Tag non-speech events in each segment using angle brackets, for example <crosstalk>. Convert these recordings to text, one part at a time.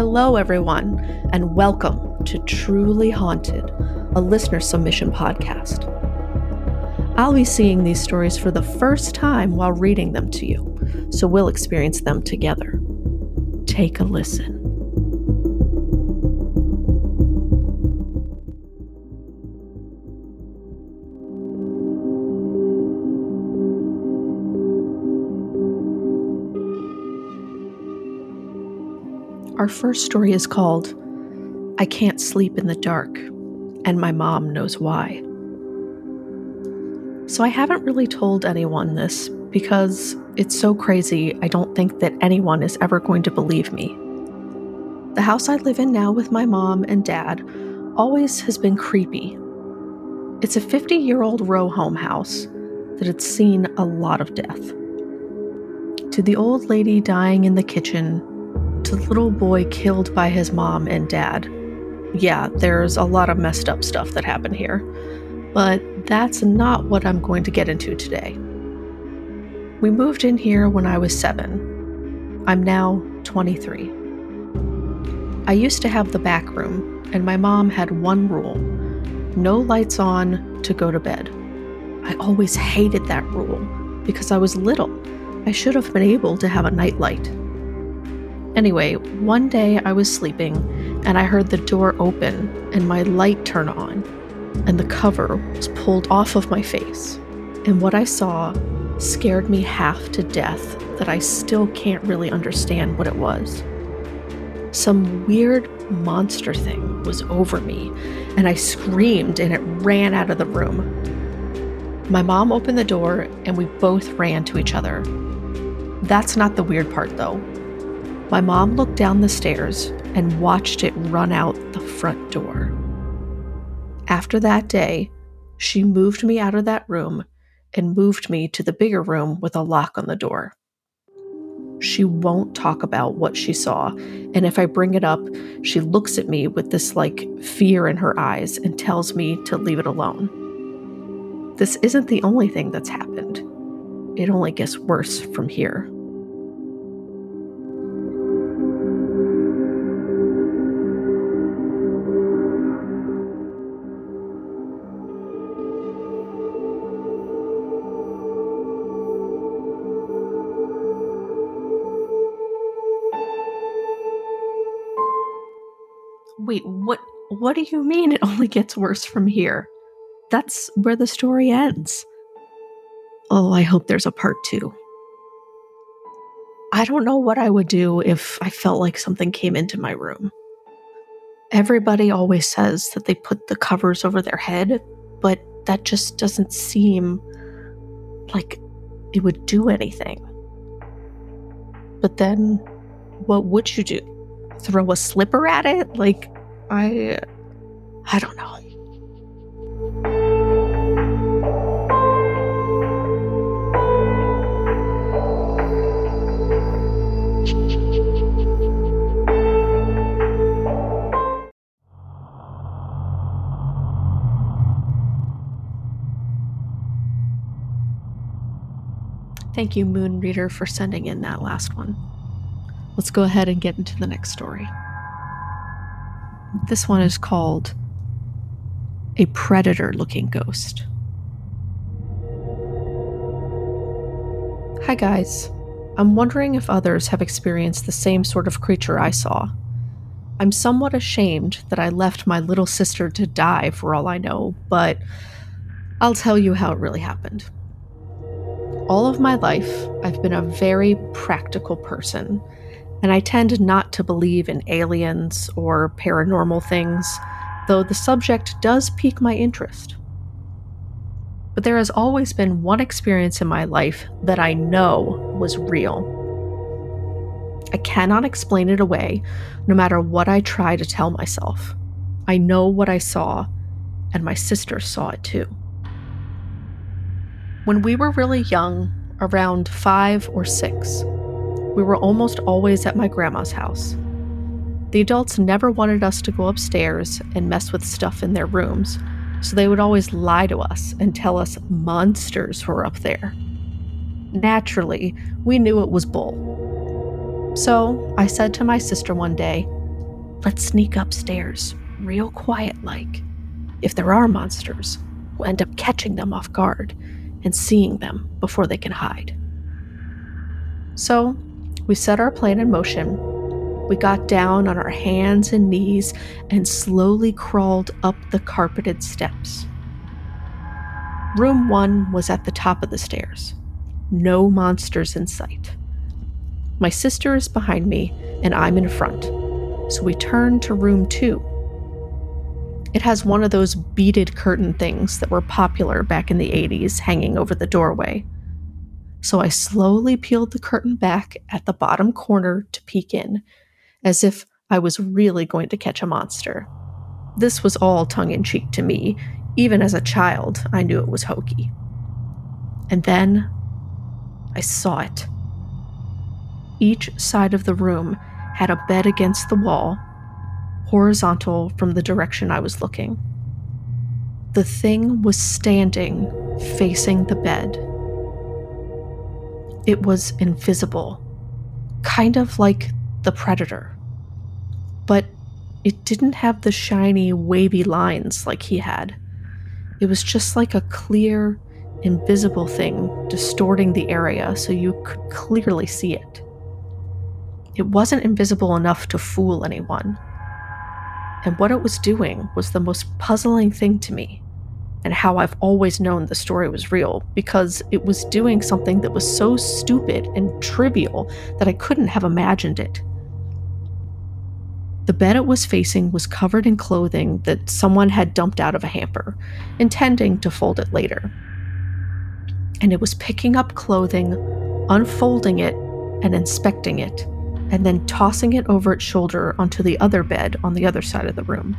Hello, everyone, and welcome to Truly Haunted, a listener submission podcast. I'll be seeing these stories for the first time while reading them to you, so we'll experience them together. Take a listen. Our first story is called I Can't Sleep in the Dark, and My Mom Knows Why. So I haven't really told anyone this because it's so crazy, I don't think that anyone is ever going to believe me. The house I live in now with my mom and dad always has been creepy. It's a 50 year old row home house that had seen a lot of death. To the old lady dying in the kitchen the little boy killed by his mom and dad. Yeah, there's a lot of messed up stuff that happened here, but that's not what I'm going to get into today. We moved in here when I was seven. I'm now 23. I used to have the back room, and my mom had one rule no lights on to go to bed. I always hated that rule because I was little. I should have been able to have a nightlight. Anyway, one day I was sleeping and I heard the door open and my light turn on, and the cover was pulled off of my face. And what I saw scared me half to death that I still can't really understand what it was. Some weird monster thing was over me, and I screamed and it ran out of the room. My mom opened the door and we both ran to each other. That's not the weird part though. My mom looked down the stairs and watched it run out the front door. After that day, she moved me out of that room and moved me to the bigger room with a lock on the door. She won't talk about what she saw, and if I bring it up, she looks at me with this like fear in her eyes and tells me to leave it alone. This isn't the only thing that's happened. It only gets worse from here. Wait, what what do you mean it only gets worse from here? That's where the story ends. Oh, I hope there's a part 2. I don't know what I would do if I felt like something came into my room. Everybody always says that they put the covers over their head, but that just doesn't seem like it would do anything. But then, what would you do? Throw a slipper at it? Like, I I don't know. Thank you, Moon Reader, for sending in that last one. Let's go ahead and get into the next story. This one is called A Predator Looking Ghost. Hi, guys. I'm wondering if others have experienced the same sort of creature I saw. I'm somewhat ashamed that I left my little sister to die for all I know, but I'll tell you how it really happened. All of my life, I've been a very practical person and I tend not to believe in aliens or paranormal things, though the subject does pique my interest. But there has always been one experience in my life that I know was real. I cannot explain it away, no matter what I try to tell myself. I know what I saw, and my sister saw it too. When we were really young, around five or six, we were almost always at my grandma's house. The adults never wanted us to go upstairs and mess with stuff in their rooms, so they would always lie to us and tell us monsters were up there. Naturally, we knew it was bull. So I said to my sister one day, let's sneak upstairs, real quiet like. If there are monsters, we'll end up catching them off guard and seeing them before they can hide. So, we set our plan in motion. We got down on our hands and knees and slowly crawled up the carpeted steps. Room one was at the top of the stairs. No monsters in sight. My sister is behind me, and I'm in front. So we turn to room two. It has one of those beaded curtain things that were popular back in the 80s hanging over the doorway. So I slowly peeled the curtain back at the bottom corner to peek in, as if I was really going to catch a monster. This was all tongue in cheek to me, even as a child, I knew it was hokey. And then I saw it. Each side of the room had a bed against the wall, horizontal from the direction I was looking. The thing was standing facing the bed. It was invisible, kind of like the predator. But it didn't have the shiny, wavy lines like he had. It was just like a clear, invisible thing distorting the area so you could clearly see it. It wasn't invisible enough to fool anyone. And what it was doing was the most puzzling thing to me, and how I've always known the story was real, because it was doing something that was so stupid and trivial that I couldn't have imagined it. The bed it was facing was covered in clothing that someone had dumped out of a hamper, intending to fold it later. And it was picking up clothing, unfolding it, and inspecting it, and then tossing it over its shoulder onto the other bed on the other side of the room.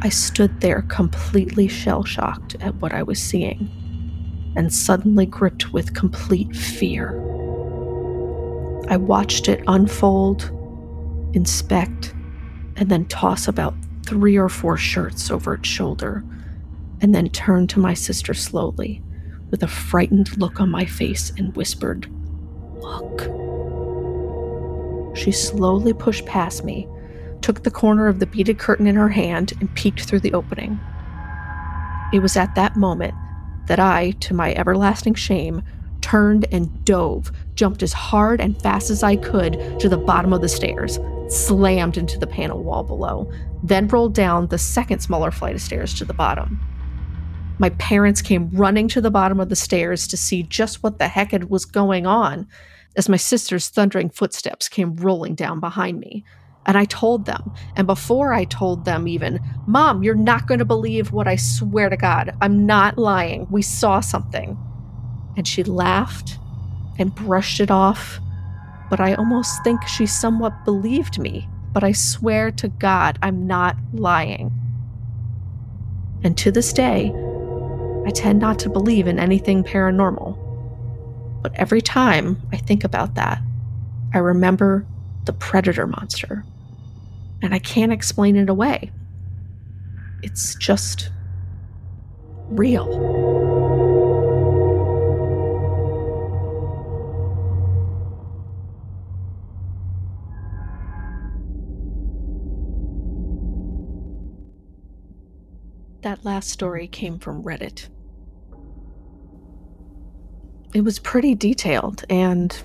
I stood there completely shell shocked at what I was seeing, and suddenly gripped with complete fear. I watched it unfold inspect, and then toss about three or four shirts over its shoulder, and then turn to my sister slowly, with a frightened look on my face, and whispered, Look. She slowly pushed past me, took the corner of the beaded curtain in her hand, and peeked through the opening. It was at that moment that I, to my everlasting shame, turned and dove, jumped as hard and fast as I could to the bottom of the stairs, slammed into the panel wall below, then rolled down the second smaller flight of stairs to the bottom. My parents came running to the bottom of the stairs to see just what the heck was going on as my sister's thundering footsteps came rolling down behind me. And I told them, and before I told them even, Mom, you're not going to believe what I swear to God. I'm not lying. We saw something. And she laughed and brushed it off but I almost think she somewhat believed me. But I swear to God, I'm not lying. And to this day, I tend not to believe in anything paranormal. But every time I think about that, I remember the predator monster. And I can't explain it away. It's just real. That last story came from Reddit. It was pretty detailed, and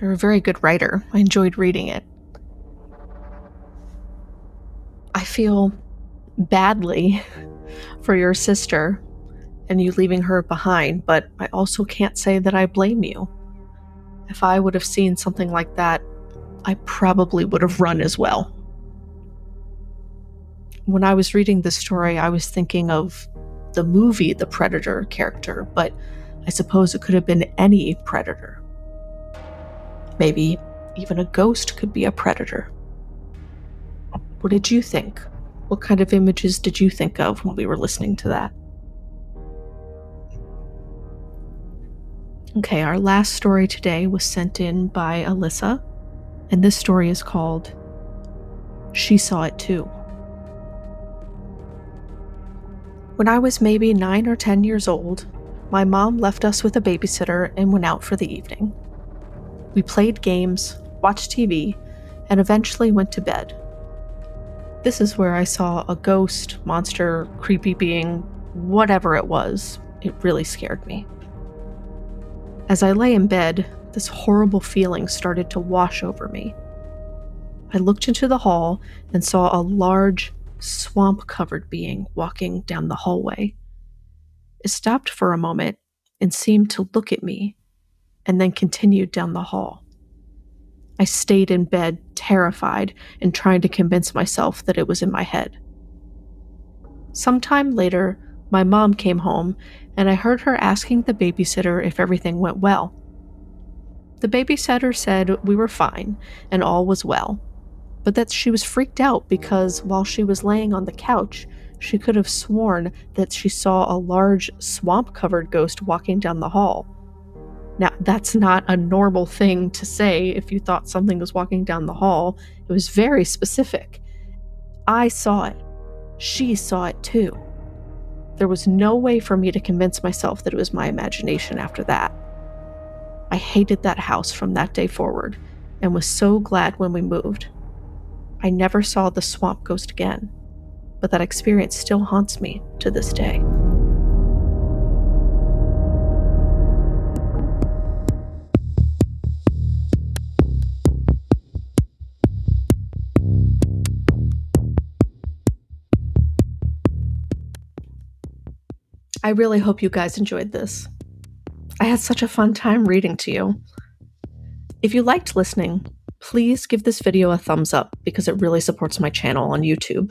you're a very good writer. I enjoyed reading it. I feel badly <laughs> for your sister and you leaving her behind, but I also can't say that I blame you. If I would have seen something like that, I probably would have run as well when I was reading this story, I was thinking of the movie The Predator character, but I suppose it could have been any predator. Maybe even a ghost could be a predator. What did you think? What kind of images did you think of when we were listening to that? Okay, our last story today was sent in by Alyssa, and this story is called She Saw It Too. When I was maybe 9 or 10 years old, my mom left us with a babysitter and went out for the evening. We played games, watched TV, and eventually went to bed. This is where I saw a ghost, monster, creepy being, whatever it was. It really scared me. As I lay in bed, this horrible feeling started to wash over me. I looked into the hall and saw a large, swamp covered being walking down the hallway. It stopped for a moment and seemed to look at me, and then continued down the hall. I stayed in bed, terrified, and trying to convince myself that it was in my head. Sometime later, my mom came home, and I heard her asking the babysitter if everything went well. The babysitter said we were fine and all was well, but that she was freaked out because while she was laying on the couch, she could have sworn that she saw a large swamp covered ghost walking down the hall. Now, that's not a normal thing to say if you thought something was walking down the hall. It was very specific. I saw it. She saw it too. There was no way for me to convince myself that it was my imagination after that. I hated that house from that day forward and was so glad when we moved. I never saw the swamp ghost again but that experience still haunts me to this day. I really hope you guys enjoyed this. I had such a fun time reading to you. If you liked listening, please give this video a thumbs up because it really supports my channel on YouTube.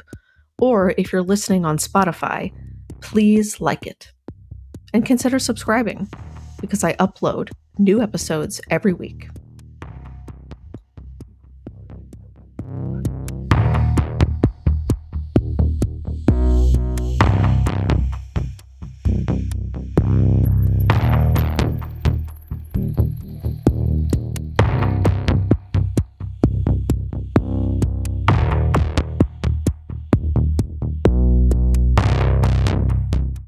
Or if you're listening on Spotify, please like it. And consider subscribing because I upload new episodes every week.